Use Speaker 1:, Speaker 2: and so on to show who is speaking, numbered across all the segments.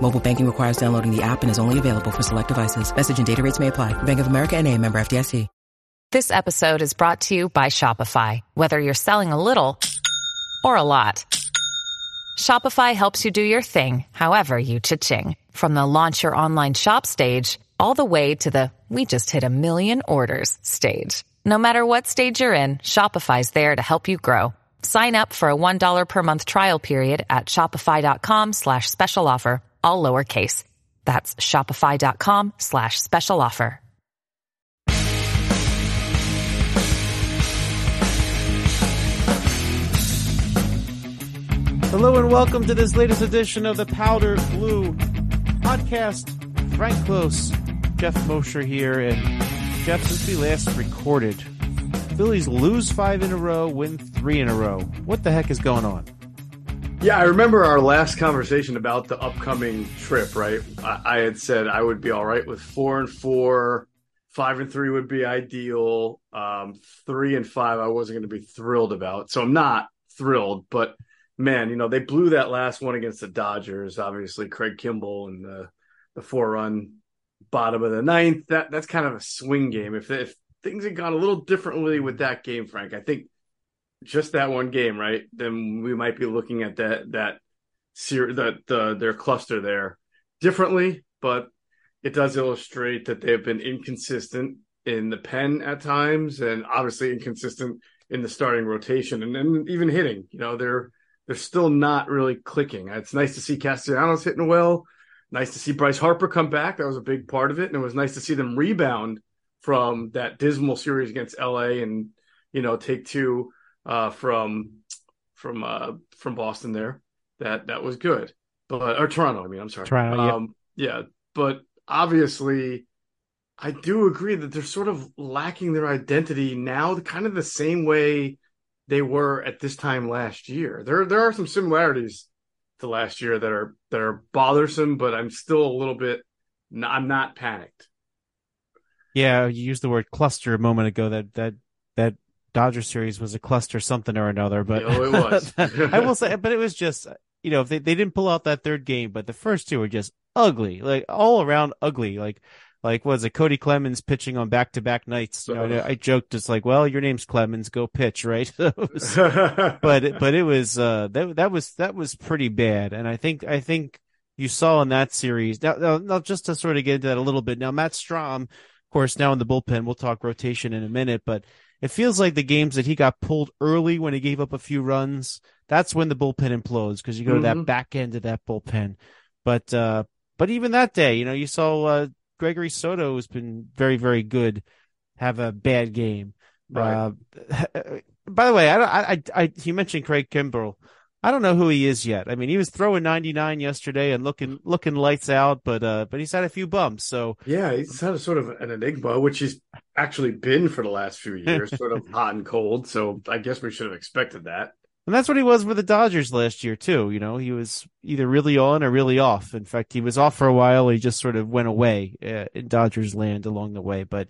Speaker 1: Mobile banking requires downloading the app and is only available for select devices. Message and data rates may apply. Bank of America and a member FDIC.
Speaker 2: This episode is brought to you by Shopify. Whether you're selling a little or a lot, Shopify helps you do your thing, however you cha-ching. From the launch your online shop stage, all the way to the we just hit a million orders stage. No matter what stage you're in, Shopify's there to help you grow. Sign up for a $1 per month trial period at shopify.com slash special offer, all lowercase. That's shopify.com slash special offer.
Speaker 3: Hello and welcome to this latest edition of the Powder Blue podcast. Frank Klose, Geoff Mosher here, and Geoff, since we last recorded, Phillies lose five in a row, win three in a row. What the heck is going on?
Speaker 4: Yeah, I remember our last conversation about the upcoming trip, right? I, I had said I would be all right with four and four, five and three would be ideal. Um, three and five, I wasn't going to be thrilled about. So I'm not thrilled, but man, you know, they blew that last one against the Dodgers. Obviously, Craig Kimbrel and the the four run bottom of the ninth. That that's kind of a swing game. If if things had gone a little differently with that game, Frank, I think just that one game, right? Then we might be looking at that that series, that the their cluster there differently. But it does illustrate that they've been inconsistent in the pen at times, and obviously inconsistent in the starting rotation, and then even hitting. You know, they're they're still not really clicking. It's nice to see Castellanos hitting well. Nice to see Bryce Harper come back. That was a big part of it, and it was nice to see them rebound from that dismal series against LA and you know take two uh, from from uh, from Boston there. That that was good, but or Toronto. I mean, I'm sorry,
Speaker 3: Toronto.
Speaker 4: Um, yeah, but obviously, I do agree that they're sort of lacking their identity now, kind of the same way they were at this time last year. There there are some similarities to last year that are that are bothersome, but I'm still a little bit. I'm not panicked.
Speaker 3: Yeah, you used the word cluster a moment ago. That that Dodger series was a cluster something or another. But
Speaker 4: Oh, it was.
Speaker 3: I will say, but it was just you know they they didn't pull out that third game, but the first two were just ugly, like all around ugly. Like like was it Cody Clemens pitching on back to back nights? You know, I, joked it's like, well, your name's Clemens, go pitch, right? But it- but it was uh that that was that was pretty bad, and I think I think you saw in that series now, now, now just to sort of get into that a little bit now Matt Strahm, of course, now in the bullpen. We'll talk rotation in a minute, but it feels like the games that he got pulled early when he gave up a few runs. That's when the bullpen implodes because you go to that
Speaker 4: Mhm.
Speaker 3: back end of that bullpen. But uh but even that day, you know, you saw uh, Gregory Soto has been very very good. Have a bad game.
Speaker 4: Right.
Speaker 3: Uh, by the way, I, I, I, I, you mentioned Craig Kimbrel. I don't know who he is yet. I mean, he was throwing 99 yesterday and looking, looking lights out, but, uh, but he's had a few bumps. So
Speaker 4: Yeah, he's had a sort of an enigma, which he's actually been for the last few years, sort of hot and cold. So I guess we should have expected that.
Speaker 3: And that's what he was with the Dodgers last year too. You know, he was either really on or really off. In fact, he was off for a while. He just sort of went away uh, in Dodgers land along the way. But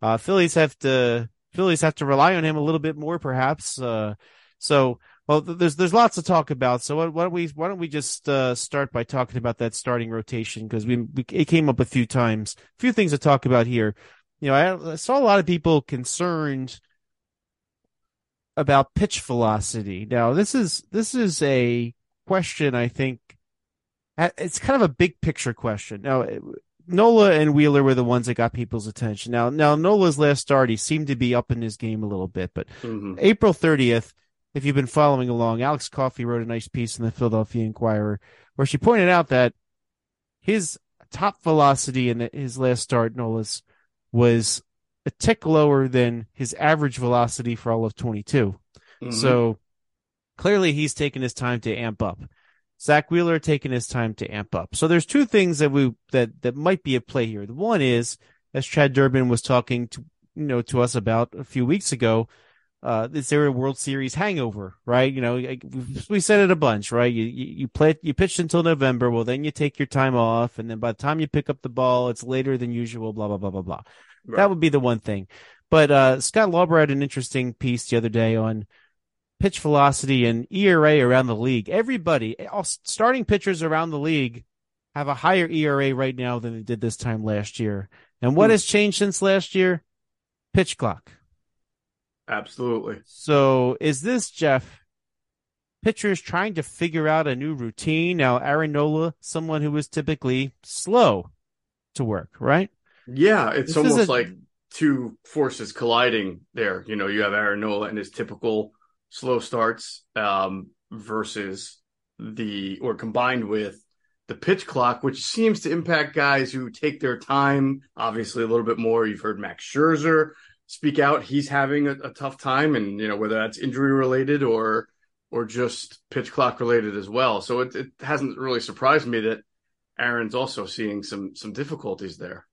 Speaker 3: uh, Phillies have to Phillies have to rely on him a little bit more, perhaps. Uh, so, well, there's there's lots to talk about. So why, don't we why don't we just uh, start by talking about that starting rotation because we, we, it came up a few times. A few things to talk about here. You know, I, I saw a lot of people concerned about pitch velocity. Now, this is this is a question I think it's kind of a big picture question. Now, Nola and Wheeler were the ones that got people's attention. Now, now Nola's last start, he seemed to be up in his game a little bit, but mm-hmm. April 30th, if you've been following along, Alex Coffey wrote a nice piece in the Philadelphia Inquirer where she pointed out that his top velocity in his last start, Nola's, was a tick lower than his average velocity for all of 22. Mm-hmm. So clearly he's taken his time to amp up. Zack Wheeler taking his time to amp up. So there's two things that we that that might be at play here. The one is, as Chad Durbin was talking to you know to us about a few weeks ago, uh, is there a World Series hangover? Right? You know, we said it a bunch, right? You you, you play you pitched until November. Well, then you take your time off, and then by the time you pick up the ball, it's later than usual. Blah blah blah blah blah. Right. That would be the one thing. But uh, Scott Lauber had an interesting piece the other day on pitch velocity and ERA around the league. Everybody, all starting pitchers around the league have a higher ERA right now than they did this time last year. And what hmm. has changed since last year? Pitch clock.
Speaker 4: Absolutely.
Speaker 3: So is this Geoff pitchers trying to figure out a new routine? Now Aaron Nola, someone who is typically slow to work, right?
Speaker 4: Yeah, it's this almost a... like two forces colliding there. You know, you have Aaron Nola and his typical slow starts um, versus the or combined with the pitch clock, which seems to impact guys who take their time, obviously a little bit more. You've heard Max Scherzer speak out; he's having a, a tough time, and you know whether that's injury related or or just pitch clock related as well. So it, it hasn't really surprised me that Aaron's also seeing some some difficulties there.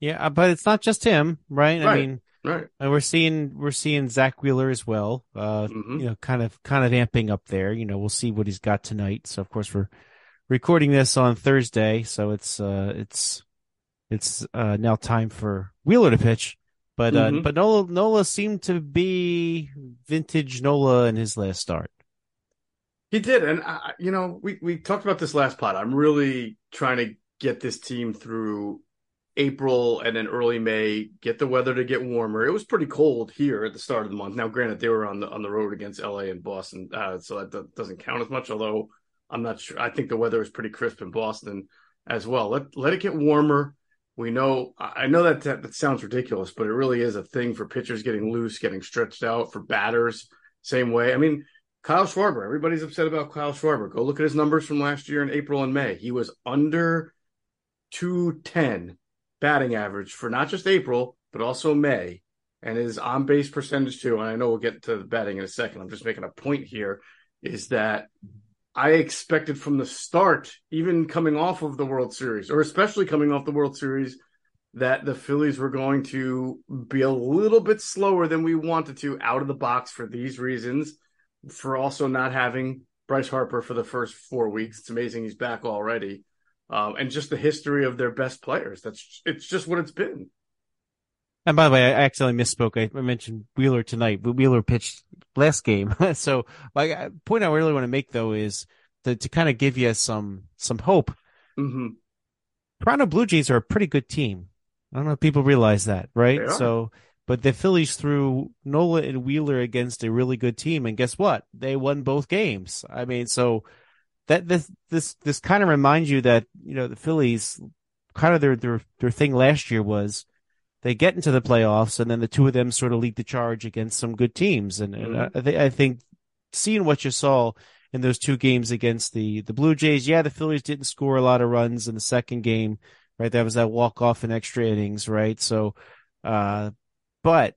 Speaker 3: Yeah, but it's not just him, right?
Speaker 4: right.
Speaker 3: I mean,
Speaker 4: Right.
Speaker 3: And we're seeing we're seeing Zack Wheeler as well. Uh, mm-hmm. you know, kind of kind of amping up there. You know, we'll see what he's got tonight. So of course we're recording this on Thursday, so it's uh it's it's uh now time for Wheeler to pitch. But uh mm-hmm. but Nola Nola seemed to be vintage Nola in his last start.
Speaker 4: He did, and I, you know, we we talked about this last pot. I'm really trying to get this team through April and then early May, get the weather to get warmer. It was pretty cold here at the start of the month. Now, granted, they were on the on the road against LA and Boston, uh, so that doesn't count as much. Although I'm not sure. I think the weather is pretty crisp in Boston as well. Let let it get warmer. We know. I know that, that that sounds ridiculous, but it really is a thing for pitchers getting loose, getting stretched out. For batters, same way. I mean, Kyle Schwarber. Everybody's upset about Kyle Schwarber. Go look at his numbers from last year in April and May. He was under 210 batting average for not just April, but also May, and his on base percentage too. And I know we'll get to the batting in a second. I'm just making a point here is that I expected from the start, even coming off of the World Series, or especially coming off the World Series, that the Phillies were going to be a little bit slower than we wanted to out of the box for these reasons, for also not having Bryce Harper for the first four weeks. It's amazing he's back already um, and just the history of their best players. That's it's just what it's been.
Speaker 3: And by the way, I accidentally misspoke. I mentioned Wheeler tonight, but Wheeler pitched last game. so my point I really want to make though is to, to kind of give you some some hope.
Speaker 4: Mm-hmm.
Speaker 3: Toronto Blue Jays are a pretty good team. I don't know if people realize that, right? So, but the Phillies threw Nola and Wheeler against a really good team, and guess what? They won both games. I mean, so that this this this kind of reminds you that you know the Phillies kind of their their their thing last year was they get into the playoffs and then the two of them sort of lead the charge against some good teams and, mm-hmm. and I, th- I think seeing what you saw in those two games against the the Blue Jays yeah the Phillies didn't score a lot of runs in the second game right that was that walk off in extra innings right so uh but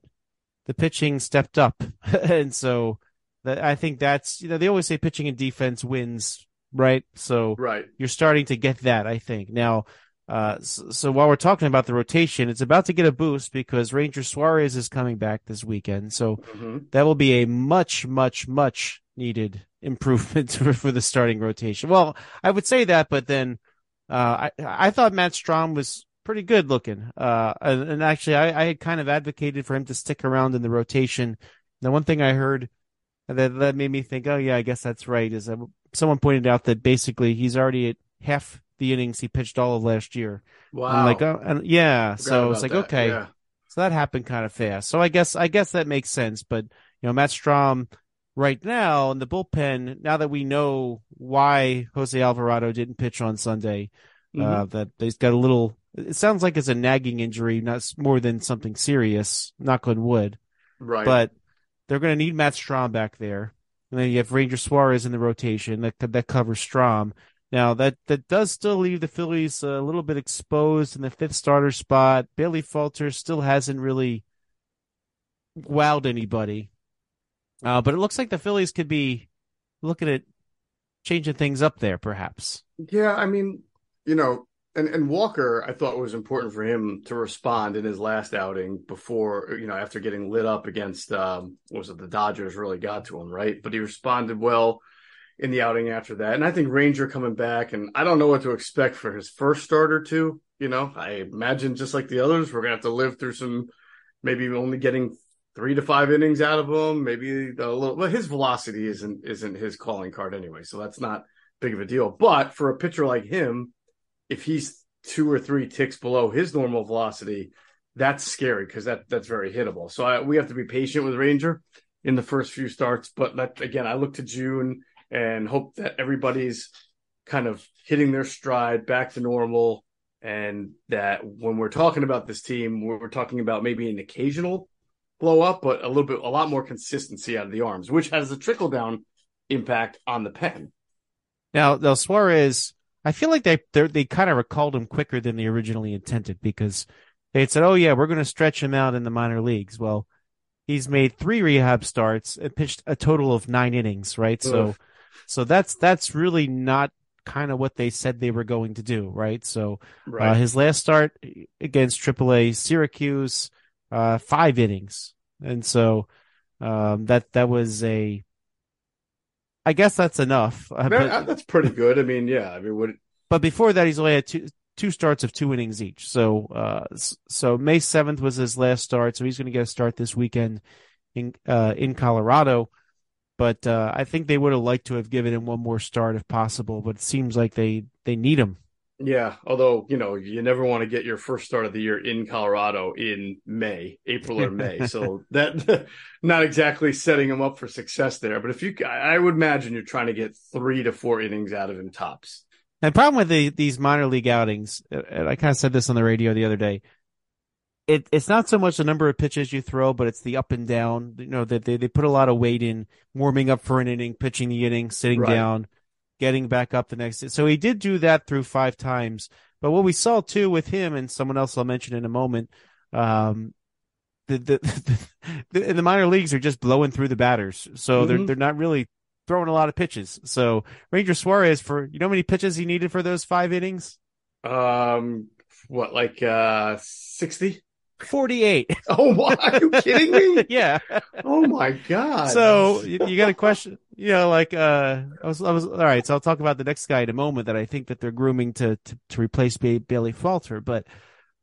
Speaker 3: the pitching stepped up and so that I think that's you know they always say pitching and defense wins right? So
Speaker 4: right.
Speaker 3: you're starting to get that, I think. Now, uh, so, so, while we're talking about the rotation, it's about to get a boost because Ranger Suarez is coming back this weekend. So mm-hmm. that will be a much, much, much needed improvement for, for, the starting rotation. Well, I would say that, but then uh, I I thought Matt Strahm was pretty good looking. Uh, and, and actually, I, I had kind of advocated for him to stick around in the rotation. The one thing I heard that that made me think, oh yeah, I guess that's right. Is that someone pointed out that basically he's already at half the innings he pitched all of last year.
Speaker 4: Wow.
Speaker 3: I'm like, oh, and yeah. So it's like,
Speaker 4: that.
Speaker 3: okay.
Speaker 4: Yeah.
Speaker 3: So that happened kind of fast. So I guess I guess that makes sense. But you know, Matt Strahm right now in the bullpen, now that we know why Jose Alvarado didn't pitch on Sunday,
Speaker 4: Mm-hmm.
Speaker 3: uh, that he's got a little. It sounds like it's a nagging injury, not more than something serious. Knock on wood.
Speaker 4: Right.
Speaker 3: But they're going to need Matt Strahm back there, and then you have Ranger Suarez in the rotation that that covers Strahm. Now that that does still leave the Phillies a little bit exposed in the fifth starter spot. Bailey Falter still hasn't really wowed anybody, uh, but it looks like the Phillies could be looking at changing things up there, perhaps.
Speaker 4: Yeah, I mean, you know, and, and Walker, I thought was important for him to respond in his last outing before, you know, after getting lit up against, um, was it, the Dodgers really got to him, right? But he responded well in the outing after that. And I think Ranger coming back, and I don't know what to expect for his first start or two. You know, I imagine just like the others, we're to have to live through some, maybe only getting three to five innings out of him, maybe a little, but his velocity isn't, isn't his calling card anyway. So that's not big of a deal. But for a pitcher like him, if he's two or three ticks below his normal velocity, that's scary because that that's very hittable. So I, we have to be patient with Ranger in the first few starts. But let, again, I look to June and hope that everybody's kind of hitting their stride back to normal, and that when we're talking about this team, we're, talking about maybe an occasional blow up, but a little bit, a lot more consistency out of the arms, which has a trickle down impact on the pen.
Speaker 3: Now, now Suarez, I feel like they they're- kind of recalled him quicker than they originally intended because they had said, "Oh yeah, we're going to stretch him out in the minor leagues." Well, he's made three rehab starts and pitched a total of nine innings, right? So,
Speaker 4: Ugh.
Speaker 3: So that's that's really not kind of what they said they were going to do, right? So,
Speaker 4: Right.
Speaker 3: uh, his last start against AAA Syracuse, uh, five innings, and so um, that that was a. I guess that's enough. Uh, but-
Speaker 4: that's pretty good. I mean, yeah. I mean, what
Speaker 3: but before that, he's only had two two starts of two innings each. So, uh, so May seventh was his last start, so he's going to get a start this weekend in uh in Colorado. But uh, I think they would have liked to have given him one more start if possible. But it seems like they they need him.
Speaker 4: Yeah, although you know you never want to get your first start of the year in Colorado in May, April or May. so that not exactly setting him up for success there. But if you, I would imagine you're trying to get three to four innings out of him tops.
Speaker 3: And the problem with the, these minor league outings, and I kind of said this on the radio the other day. It it's not so much the number of pitches you throw, but it's the up and down. You know that they, they put a lot of weight in warming up for an inning, pitching the inning, sitting
Speaker 4: Right.
Speaker 3: down, getting back up the next. So he did do that through five times. But what we saw too with him and someone else I'll mention in a moment, um, the the, the, in the minor leagues are just blowing through the batters, so they're
Speaker 4: Mhm.
Speaker 3: they're not really throwing a lot of pitches. So Ranger Suarez for you know how many pitches he needed for those five innings?
Speaker 4: Um, what like uh sixty?
Speaker 3: Forty eight.
Speaker 4: Oh, what? Are you kidding me?
Speaker 3: yeah.
Speaker 4: Oh my god!
Speaker 3: So you, you got a question, you know, like uh, I was, I was all right. So I'll talk about the next guy in a moment that I think that they're grooming to to, to replace ba- Bailey Falter, but.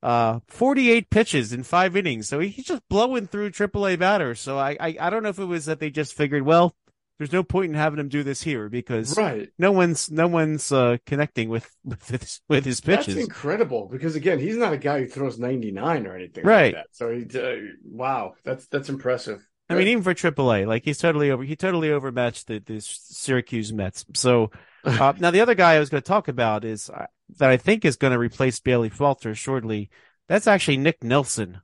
Speaker 3: Uh, 48 pitches in five innings. So he's just blowing through AAA batters. So I, I, I don't know if it was that they just figured, well, there's no point in having him do this here because
Speaker 4: right.
Speaker 3: no one's, no one's, uh, connecting with, with his, with his
Speaker 4: That's incredible because again, he's not a guy who throws ninety nine or anything
Speaker 3: Right.
Speaker 4: like that. So he, uh, wow, that's that's impressive.
Speaker 3: I mean, even for AAA, like he's totally over. He totally overmatched the, the Syracuse Mets. So uh, now the other guy I was going to talk about is uh, that I think is going to replace Bailey Falter shortly. That's actually Nick Nelson.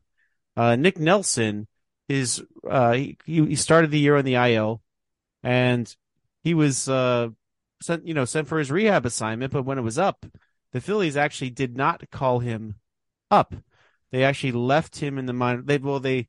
Speaker 3: Uh, Nick Nelson is uh, he he started the year on the IL, and he was uh, sent you know sent for his rehab assignment. But when it was up, the Phillies actually did not call him up. They actually left him in the minor. They well they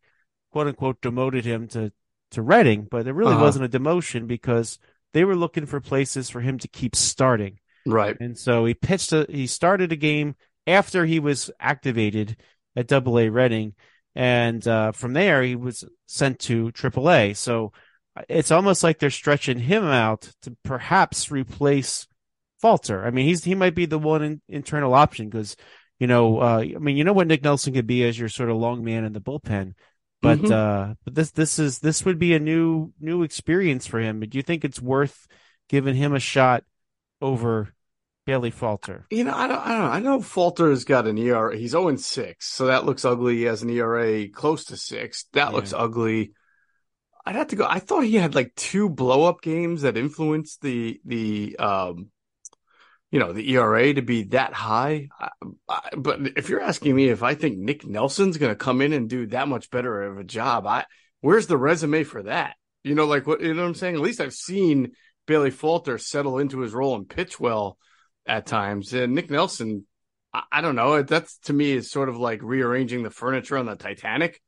Speaker 3: quote unquote demoted him to to Reading, but it really
Speaker 4: Uh-huh.
Speaker 3: wasn't a demotion because they were looking for places for him to keep starting.
Speaker 4: Right.
Speaker 3: And so he pitched a he started a game after he was activated at Double A Reading, and uh, from there he was sent to Triple A. So it's almost like they're stretching him out to perhaps replace Falter. I mean, he's he might be the one in, internal option because you know, uh, I mean, you know what Nick Nelson could be as your sort of long man in the bullpen, but
Speaker 4: Mhm.
Speaker 3: uh, but this this is this would be a new new experience for him. But do you think it's worth giving him a shot over Bailey Falter?
Speaker 4: You know, I don't, I don't know. I know Falter's got an ERA. He's 0 6, so that looks ugly. He has an ERA close to six. That looks ugly. I'd have to go. I thought he had like two blow up games that influenced the the um, you know, the ERA to be that high. I, I, but if you're asking me if I think Nick Nelson's going to come in and do that much better of a job, I where's the resume for that? You know, like what you know what I'm saying. At least I've seen Bailey Falter settle into his role and pitch well at times. And Nick Nelson, I, I don't know. That's to me is sort of like rearranging the furniture on the Titanic.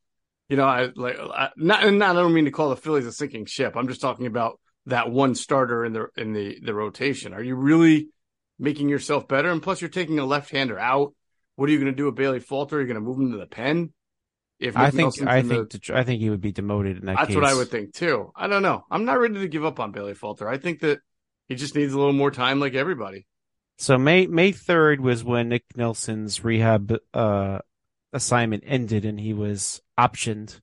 Speaker 4: You know, I like I, not and not. I don't mean to call the Phillies a sinking ship. I'm just talking about that one starter in the in the the rotation. Are you really making yourself better? And plus, you're taking a left-hander out. What are you going to do with Bailey Falter? Are you going to move him to the pen? If
Speaker 3: I think
Speaker 4: Nelson's
Speaker 3: I
Speaker 4: in the-
Speaker 3: think I think he would be demoted in that
Speaker 4: that's
Speaker 3: case.
Speaker 4: what I would think too. I don't know. I'm not ready to give up on Bailey Falter. I think that he just needs a little more time, like everybody.
Speaker 3: So May May third was when Nick Nelson's rehab uh, assignment ended, and he was optioned.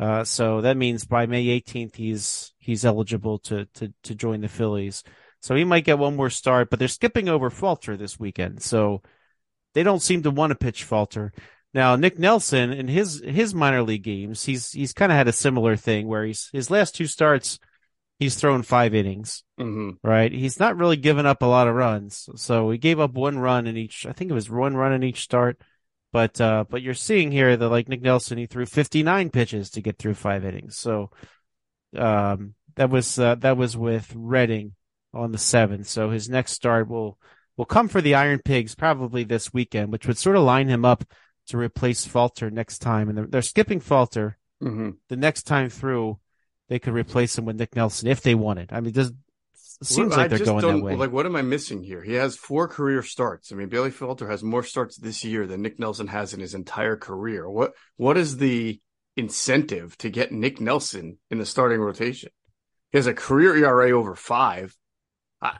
Speaker 3: Uh, so that means by May 18th, he's he's eligible to to to join the Phillies. So he might get one more start, but they're skipping over Falter this weekend, so they don't seem to want to pitch Falter. Now Nick Nelson in his his minor league games, he's he's kind of had a similar thing where he's his last two starts, he's thrown five innings
Speaker 4: hmm
Speaker 3: right? He's not really given up a lot of runs. So he gave up one run in each, I think it was one run in each start. But, uh, but you're seeing here that like Nick Nelson, he threw 59 pitches to get through five innings. So, um, that was, uh, that was with Reading on the seventh. So his next start will, will come for the Iron Pigs probably this weekend, which would sort of line him up to replace Falter next time. And they're, they're skipping Falter
Speaker 4: hmm
Speaker 3: the next time through. They could replace him with Nick Nelson if they wanted. I mean, does, seems like they're going that way.
Speaker 4: Like, what am I missing here? He has four career starts. I mean, Bailey Falter has more starts this year than Nick Nelson has in his entire career. What What is the incentive to get Nick Nelson in the starting rotation? He has a career ERA over five. I,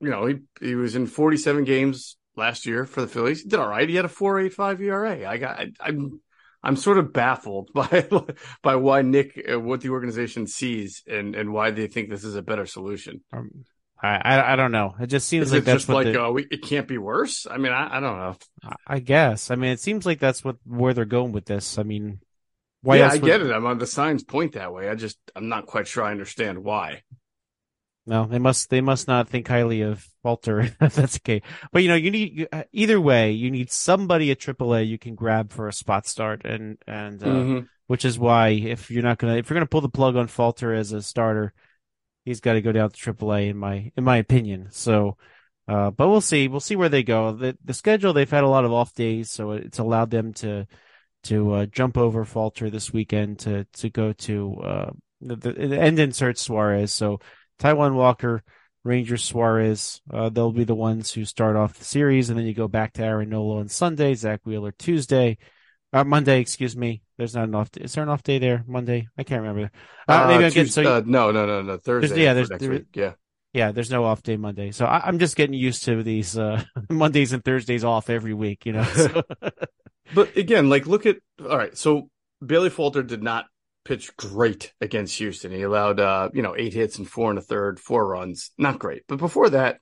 Speaker 4: you know, he he was in 47 games last year for the Phillies. He did all right. He had a 4.85 ERA. I got, I, I'm, I'm sort of baffled by by why Nick, uh, what the organization sees, and and why they think this is a better solution.
Speaker 3: Um, I, I I don't know. It just seems
Speaker 4: Is
Speaker 3: like
Speaker 4: it
Speaker 3: that's
Speaker 4: like
Speaker 3: the,
Speaker 4: uh, we, it can't be worse? I mean, I, I don't know.
Speaker 3: I guess. I mean, it seems like that's what where they're going with this. I mean, why
Speaker 4: yeah, I
Speaker 3: would-
Speaker 4: get it. I'm on the signs point that way. I just I'm not quite sure I understand why.
Speaker 3: No, they must they must not think highly of Falter. if that's okay. But you know, you need you- uh, either way, you need somebody at AAA you can grab for a spot start, and and uh,
Speaker 4: Mhm.
Speaker 3: which is why if you're not gonna if you're gonna pull the plug on Falter as a starter, he's got to go down to AAA in my in my opinion. So, uh, but we'll see. We'll see where they go. The the schedule they've had a lot of off days, so it's allowed them to to uh, jump over Falter this weekend to to go to uh, the, the end insert Suarez. So Taijuan Walker. Rangers Suarez, uh, they'll be the ones who start off the series, and then you go back to Aaron Nola on Sunday, Zack Wheeler Tuesday, uh, Monday, excuse me. There's not an off day. Is there an off day there? Monday? I can't remember. Uh, maybe I'm getting
Speaker 4: Tuesday-
Speaker 3: so
Speaker 4: uh, no, no, no, no. Thursday.
Speaker 3: yeah, there's-
Speaker 4: next
Speaker 3: there-
Speaker 4: week. Yeah.
Speaker 3: yeah. There's no off day Monday, so I, I'm just getting used to these uh, Mondays and Thursdays off every week. You know, so,
Speaker 4: But again, like look at all right. So Bailey Falter did not pitch great against Houston. He allowed uh, you know, eight hits and four and a third, four runs. Not great. But before that,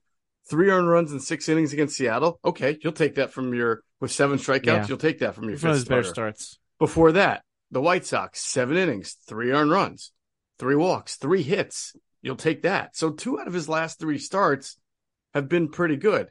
Speaker 4: three earned runs in six innings against Seattle. Okay, you'll take that from your with seven strikeouts,
Speaker 3: Yeah.
Speaker 4: you'll take that from your fifth starter.
Speaker 3: starts.
Speaker 4: Before that, the White Sox, seven innings, three earned runs, three walks, three hits. You'll take that. So two out of his last three starts have been pretty good.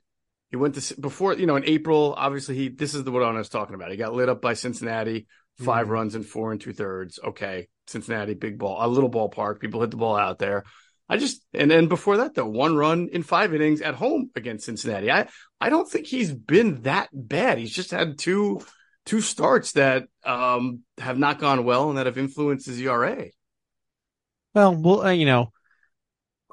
Speaker 4: He went to before, you know, in April. Obviously, he this is the what I was talking about. He got lit up by Cincinnati, 5
Speaker 3: Mhm.
Speaker 4: runs in four and two thirds. Okay, Cincinnati, big ball, a little ballpark. People hit the ball out there. I just and then before that, though, one run in five innings at home against Cincinnati. I I don't think he's been that bad. He's just had two two starts that um have not gone well and that have influenced his ERA.
Speaker 3: Well, well, uh, you know,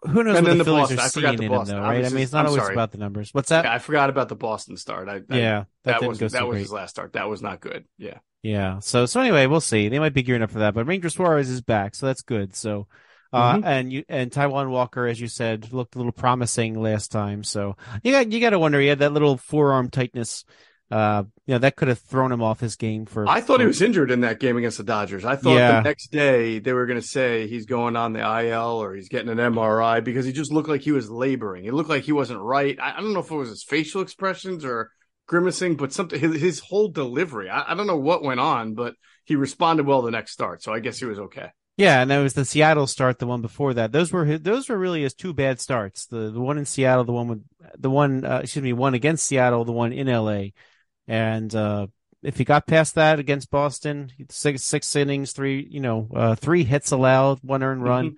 Speaker 3: who knows
Speaker 4: And
Speaker 3: what
Speaker 4: then
Speaker 3: the
Speaker 4: the
Speaker 3: Phillies
Speaker 4: Boston-
Speaker 3: are
Speaker 4: I forgot
Speaker 3: seeing
Speaker 4: the
Speaker 3: in him,
Speaker 4: Boston.
Speaker 3: though,
Speaker 4: I
Speaker 3: right? I mean, it's not
Speaker 4: I'm
Speaker 3: always
Speaker 4: sorry.
Speaker 3: about the numbers. What's that?
Speaker 4: Yeah, I forgot about the Boston start. I, I-
Speaker 3: yeah, that,
Speaker 4: that, was that was his last start. That was not good. Yeah.
Speaker 3: Yeah. So so anyway, we'll see. They might be gearing up for that, but Ranger Suarez is back, so that's good. So uh
Speaker 4: Mhm.
Speaker 3: and you and Taijuan Walker, as you said, looked a little promising last time. So you got you got to wonder. He had that little forearm tightness uh, you know, that could have thrown him off his game for.
Speaker 4: I thought he was injured in that game against the Dodgers. I thought
Speaker 3: Yeah.
Speaker 4: the next day they were going to say he's going on the IL or he's getting an MRI because he just looked like he was laboring. It looked like he wasn't right. I, I don't know if it was his facial expressions or grimacing, but something his, his whole delivery. I, I don't know what went on, but he responded well the next start, so I guess he was okay.
Speaker 3: Yeah, and that was the Seattle start, the one before that. Those were his, those were really his two bad starts. The the one in Seattle, the one with the one uh, excuse me, one against Seattle, the one in LA. And uh if he got past that against Boston, six six innings, three you know, uh three hits allowed, one earned run.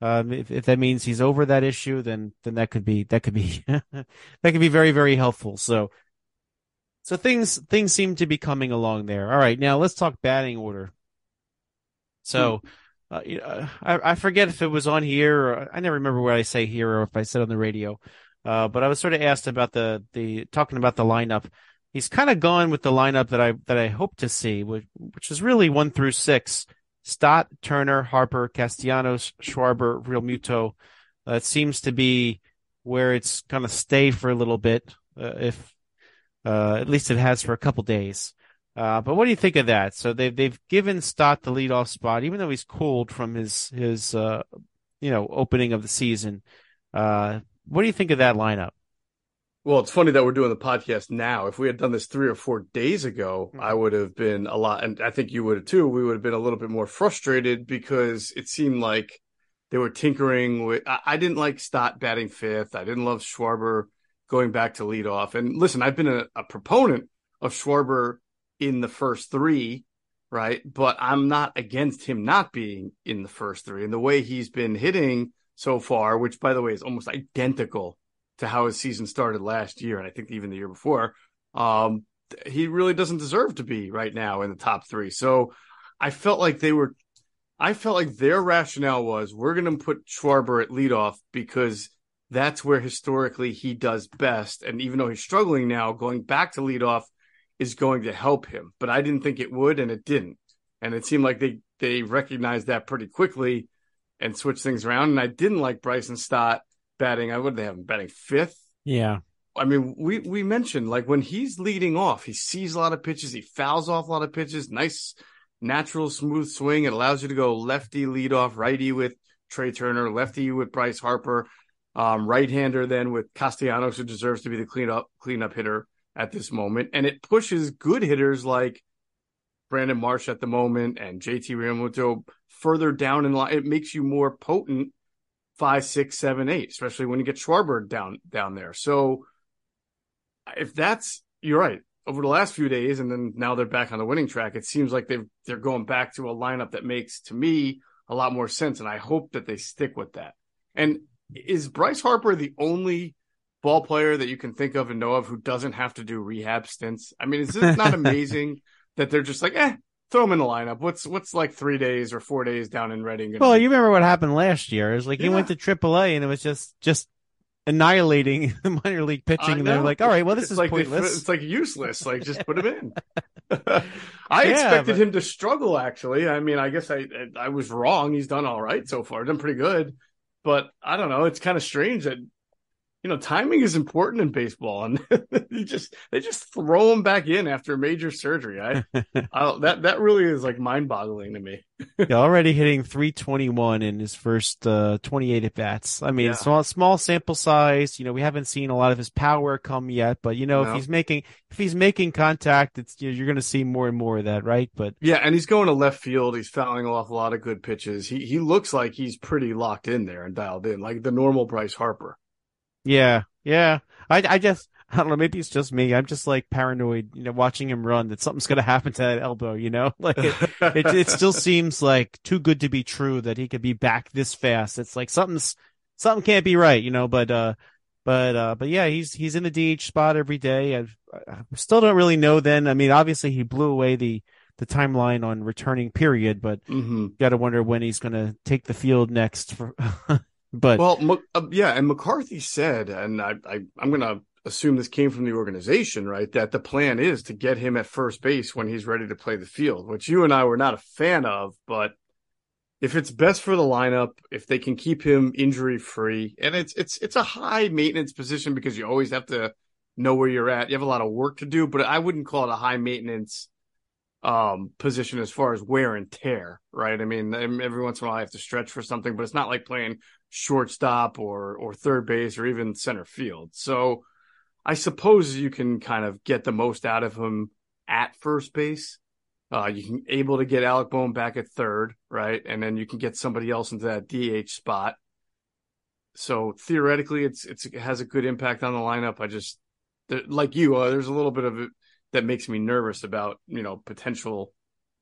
Speaker 3: Um if, if that means he's over that issue, then then that could be that could be that could be very very helpful. So so things things seem to be coming along there. All right, now let's talk batting order. So uh, you know, I, I forget if it was on here or I never remember what I say here or if I said on the radio. Uh, but I was sort of asked about the, the talking about the lineup. He's kind of gone with the lineup that I that I hope to see, which, which is really one through six: Stott, Turner, Harper, Castellanos, Schwarber, Realmuto. Uh, it seems to be where it's going to stay for a little bit, uh, if uh, at least it has for a couple days. Uh, but what do you think of that? So they've they've given Stott the leadoff spot, even though he's cooled from his his uh, you know opening of the season. Uh, what do you think of that lineup?
Speaker 4: Well, it's funny that we're doing the podcast now. If we had done this three or four days ago, I mm-hmm. would have been a lot, and I think you would have too. We would have been a little bit more frustrated because it seemed like they were tinkering with. I, I didn't like Stott batting fifth. I didn't love Schwarber going back to lead off. And listen, I've been a, a proponent of Schwarber in the first three, right? But I'm not against him not being in the first three. And the way he's been hitting so far, which by the way is almost identical to how his season started last year, and I think even the year before, um, he really doesn't deserve to be right now in the top three. So I felt like they were, I felt like their rationale was we're going to put Schwarber at leadoff because that's where historically he does best. And even though he's struggling now, going back to leadoff is going to help him. But I didn't think it would, and it didn't. And it seemed like they they recognized that pretty quickly and switched things around. And I didn't like Bryson Stott batting. I would they have him batting fifth.
Speaker 3: Yeah,
Speaker 4: I mean, we we mentioned like when he's leading off, he sees a lot of pitches, he fouls off a lot of pitches. Nice, natural, smooth swing. It allows you to go lefty lead off, righty with Trea Turner, lefty with Bryce Harper, um, right hander then with Castellanos, who deserves to be the cleanup cleanup hitter at this moment, and it pushes good hitters like Brandon Marsh at the moment and JT Realmuto further down in line. It makes you more potent five, six, seven, eight, especially when you get Schwarber down down there. So if that's you're right. Over the last few days, and then now they're back on the winning track. It seems like they've they're going back to a lineup that makes to me a lot more sense, and I hope that they stick with that. And is Bryce Harper the only ball player that you can think of and know of who doesn't have to do rehab stints? I mean, is it not amazing that they're just like, eh, throw him in the lineup? What's what's like three days or four days down in Reading?
Speaker 3: Well,
Speaker 4: be?
Speaker 3: you remember what happened last year? It was like he went to AAA and it was just just annihilating the minor league pitching, and they're like, "All right, well, this
Speaker 4: It's
Speaker 3: is
Speaker 4: like they-
Speaker 3: pointless."
Speaker 4: it's like useless. Like just put him in. I
Speaker 3: Yeah,
Speaker 4: expected
Speaker 3: but-
Speaker 4: him to struggle. Actually, I mean, I guess I I was wrong. He's done all right so far. Done pretty good, but I don't know. It's kind of strange that you know timing is important in baseball, and you just they just throw him back in after major surgery. I, I that that really is like mind boggling to me.
Speaker 3: Yeah, already hitting 321 in his first uh, 28 at bats. I mean,
Speaker 4: Yeah.
Speaker 3: small small sample size. You know, we haven't seen a lot of his power come yet, but you know,
Speaker 4: No.
Speaker 3: if he's making if he's making contact, it's you know, you're going to see more and more of that, right? But
Speaker 4: Yeah, and he's going to left field. He's fouling off a lot of good pitches. He he looks like he's pretty locked in there and dialed in, like the normal Bryce Harper.
Speaker 3: Yeah, yeah. I I just I don't know. Maybe it's just me. I'm just like paranoid, you know, watching him run that something's going to happen to that elbow. You know, like it, it it still seems like too good to be true that he could be back this fast. It's like something's something can't be right, you know. But uh, but uh, but yeah, he's he's in the DH spot every day. I've, I still don't really know. Then I mean, obviously he blew away the the timeline on returning period, but
Speaker 4: hmm
Speaker 3: got to wonder when he's going to take the field next. For but
Speaker 4: Well, uh, yeah, and McCarthy said, and I, I I'm to assume this came from the organization, right? That the plan is to get him at first base when he's ready to play the field, which you and I were not a fan of, but if it's best for the lineup, if they can keep him injury free, and it's it's it's a high maintenance position because you always have to know where you're at. You have a lot of work to do, but I wouldn't call it a high maintenance um, position as far as wear and tear, right? I mean, every once in a while I have to stretch for something, but it's not like playing shortstop or or third base or even center field. So I suppose you can kind of get the most out of him at first base. Uh, you can able to get Alec Bohm back at third, right? And then you can get somebody else into that DH spot. So theoretically, it's, it's it has a good impact on the lineup. I just like you, uh, there's a little bit of that makes me nervous about you know potential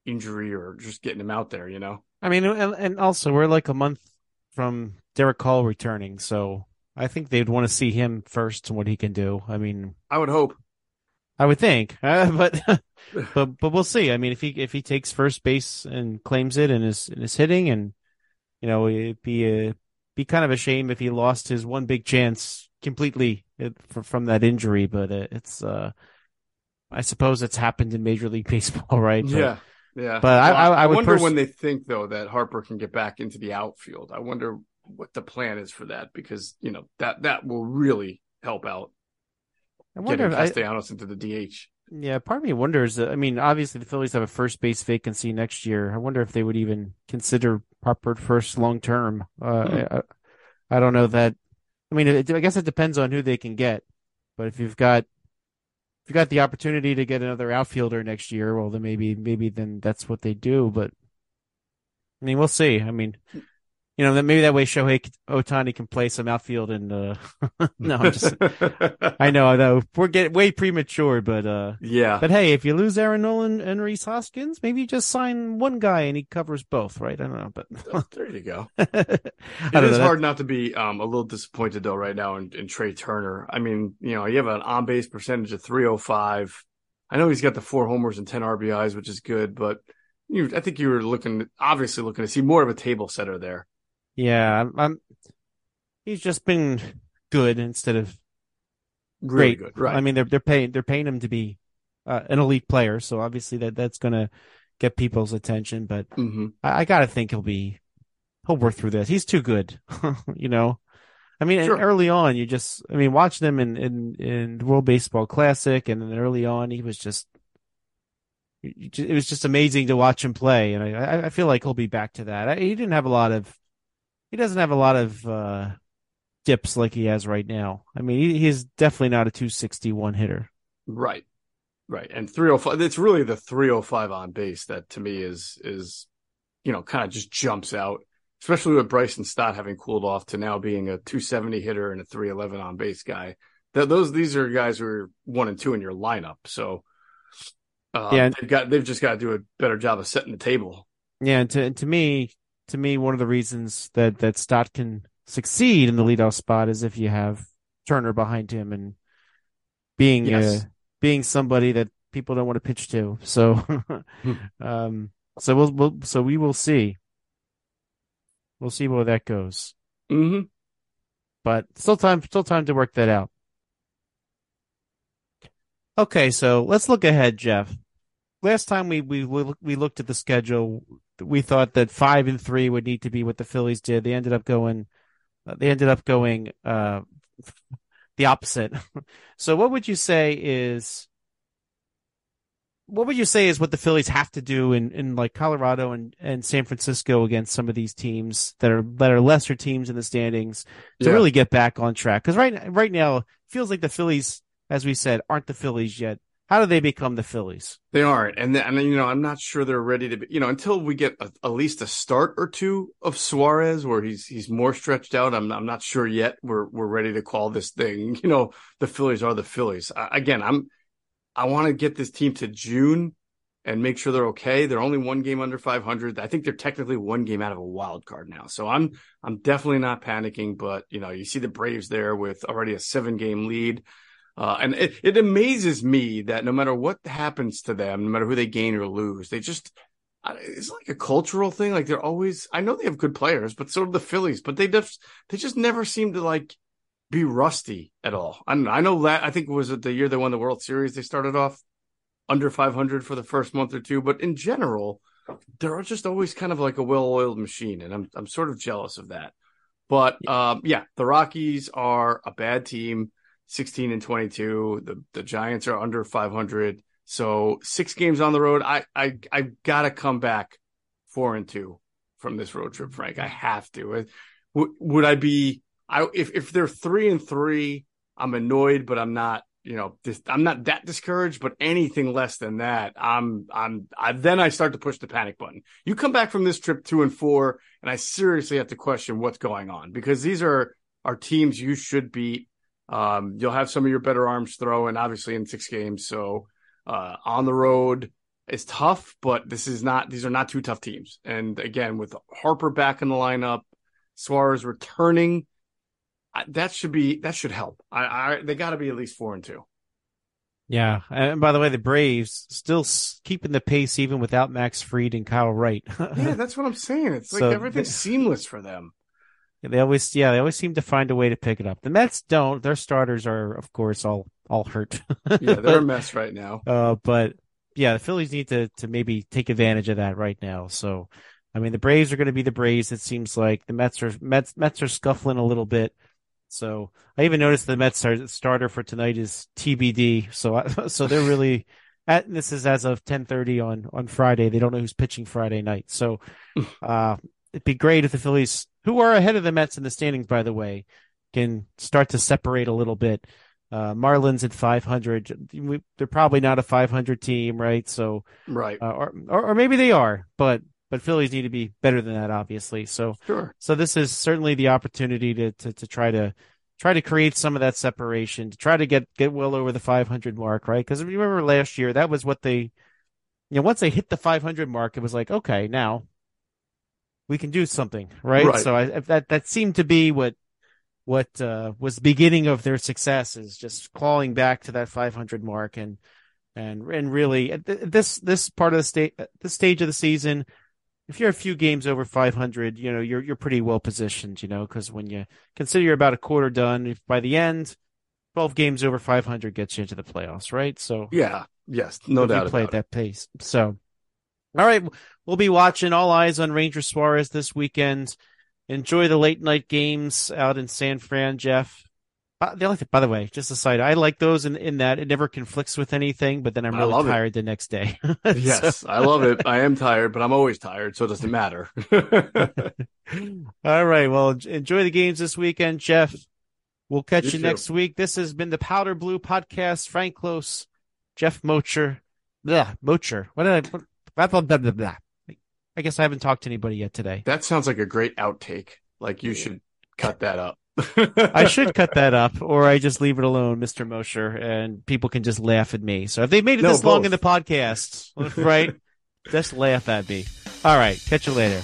Speaker 4: injury or just getting him out there. You know,
Speaker 3: I mean, and, and also we're like a month from Darick Hall returning, so I think they'd want to see him first and what he can do. I mean,
Speaker 4: I would hope.
Speaker 3: I would think, uh, but but but we'll see. I mean, if he if he takes first base and claims it and is and is hitting, and you know, it'd be a be kind of a shame if he lost his one big chance completely uh, from that injury. But it's, uh, I suppose it's happened in Major League Baseball, right? But,
Speaker 4: yeah, yeah.
Speaker 3: But well, I, I, I,
Speaker 4: I wonder
Speaker 3: pers-
Speaker 4: when they think though that Harper can get back into the outfield. I wonder what the plan is for that because you know that that will really help out. I wonder getting Castellanos into the DH.
Speaker 3: Yeah, part of me wonders. I mean, obviously the Phillies have a first base vacancy next year. I wonder if they would even consider Harper first long term. Uh, hmm. I, I, don't know that. I mean, it, I guess it depends on who they can get. But if you've got if you got the opportunity to get another outfielder next year, well, then maybe maybe then that's what they do. But I mean, we'll see. I mean, you know, that maybe that way Shohei Ohtani can play some outfield and, uh, no, I'm just, I know, I know we're getting way premature, but, uh,
Speaker 4: yeah.
Speaker 3: But hey, if you lose Aaron Nolan and Rhys Hoskins, maybe you just sign one guy and he covers both, right? I don't know, but
Speaker 4: oh, there you go. it is hard not to be, um, a little disappointed though right now in, in Trea Turner. I mean, you know, you have an on base percentage of 305. I know he's got the four homers and 10 RBIs, which is good, but you, I think you were looking, obviously looking to see more of a table setter there.
Speaker 3: Yeah, I'm, I'm, he's just been good instead of
Speaker 4: really
Speaker 3: great.
Speaker 4: Good, right?
Speaker 3: I mean, they're they're paying they're paying him to be uh, an elite player, so obviously that that's gonna get people's attention. But
Speaker 4: mm-hmm.
Speaker 3: I, I, gotta think he'll be he'll work through this. He's too good, you know. I mean,
Speaker 4: sure.
Speaker 3: early on, you just I mean, watch them in in in the World Baseball Classic, and then early on, he was just it was just amazing to watch him play, and I I feel like he'll be back to that. He didn't have a lot of he doesn't have a lot of uh, dips like he has right now. I mean, he, he's definitely not a 261 hitter.
Speaker 4: Right. Right. And 305 it's really the 305 on base that to me is is you know, kind of just jumps out, especially with Bryson Stott having cooled off to now being a 270 hitter and a 311 on base guy. That those these are guys who are one and two in your lineup. So uh, yeah, they've got they've just got to do a better job of setting the table.
Speaker 3: Yeah, and to to me, to me, one of the reasons that that Stott can succeed in the leadoff spot is if you have Turner behind him and being yes. uh, being somebody that people don't want to pitch to. So, hmm. um, so we'll, we'll, so we will see. We'll see where that goes.
Speaker 4: Mm-hmm.
Speaker 3: But still time, still time to work that out. Okay, so let's look ahead, Geoff. Last time we we we looked at the schedule, we thought that five and three would need to be what the Phillies did. They ended up going, uh, they ended up going uh, the opposite. so, what would you say is, what would you say is what the Phillies have to do in, in like Colorado and, and San Francisco against some of these teams that are that are lesser teams in the standings to yeah. really get back on track? Because right right now it feels like the Phillies, as we said, aren't the Phillies yet. How do they become the Phillies?
Speaker 4: They aren't, and and you know I'm not sure they're ready to be. You know, until we get a, at least a start or two of Suarez, where he's he's more stretched out. I'm I'm not sure yet. We're we're ready to call this thing. You know, the Phillies are the Phillies. I, again, I'm I want to get this team to June and make sure they're okay. They're only one game under 500. I think they're technically one game out of a wild card now. So I'm I'm definitely not panicking. But you know, you see the Braves there with already a seven game lead. Uh, and it, it amazes me that no matter what happens to them, no matter who they gain or lose, they just, it's like a cultural thing. Like they're always, I know they have good players, but so do the Phillies, but they just, they just never seem to like be rusty at all. I, I know that, I think it was the year they won the World Series. They started off under 500 for the first month or two, but in general, they're just always kind of like a well-oiled machine. And I'm, I'm sort of jealous of that. But, um, yeah, the Rockies are a bad team 16 and 22. The the Giants are under 500. So six games on the road. I I I gotta come back four and two from this road trip, Frank. I have to. Would would I be? I if if they're three and three, I'm annoyed, but I'm not. You know, this, I'm not that discouraged. But anything less than that, I'm I'm. I, then I start to push the panic button. You come back from this trip two and four, and I seriously have to question what's going on because these are are teams you should beat. Um, you'll have some of your better arms throwing, obviously in six games. So uh, on the road is tough, but this is not. These are not two tough teams. And again, with Harper back in the lineup, Suarez returning, that should be that should help. I, I they got to be at least four and two.
Speaker 3: Yeah, and by the way, the Braves still keeping the pace even without Max Fried and Kyle Wright.
Speaker 4: yeah, that's what I'm saying. It's so like everything's they, seamless for them.
Speaker 3: They always, yeah, they always seem to find a way to pick it up. The Mets don't. Their starters are, of course, all all hurt.
Speaker 4: yeah, they're a mess right now.
Speaker 3: Uh, but yeah, the Phillies need to to maybe take advantage of that right now. So, I mean, the Braves are going to be the Braves. It seems like the Mets are Mets Mets are scuffling a little bit. So I even noticed the Mets starter for tonight is TBD. So I, so they're really at this is as of 10:30 on on Friday. They don't know who's pitching Friday night. So uh, it'd be great if the Phillies who are ahead of the Mets in the standings, by the way, can start to separate a little bit. Uh, Marlins at 500. We, they're probably not a 500 team, right? So,
Speaker 4: right.
Speaker 3: Uh, or, or, or maybe they are, but, but Phillies need to be better than that, obviously. So,
Speaker 4: sure.
Speaker 3: So this is certainly the opportunity to, to, to try to, try to create some of that separation, to try to get, get well over the 500 mark, right? Because remember last year, that was what they, you know, once they hit the 500 mark, it was like, okay, now we can do something, right? right. So I, that that seemed to be what what uh, was the beginning of their success is just clawing back to that 500 mark and and and really this this part of the state this stage of the season if you're a few games over 500 you know you're you're pretty well positioned you know because when you consider you're about a quarter done if by the end 12 games over 500 gets you into the playoffs right? So
Speaker 4: yeah. Yes. No doubt
Speaker 3: you play
Speaker 4: at
Speaker 3: that pace. So all right We'll be watching all eyes on Ranger Suarez this weekend. Enjoy the late night games out in San Fran, Geoff. Uh, the only thing, by the way, just a side, I like those in, in that it never conflicts with anything, but then I'm really tired it. the next day.
Speaker 4: yes, I love it. I am tired, but I'm always tired, so it doesn't matter.
Speaker 3: all right. Well, enjoy the games this weekend, Geoff. We'll catch you, you next week. This has been the Powder Blue Podcast. Frank Klose, Geoff Mocher. Blah, Motcher. What did I? Blah, blah, blah, blah, blah. I guess I haven't talked to anybody yet today.
Speaker 4: That sounds like a great outtake. Like you should cut that up.
Speaker 3: I should cut that up, or I just leave it alone, Mr. Mosher, and people can just laugh at me. So if they've made it no, this both. long in the podcast, right, just laugh at me. All right, catch you later.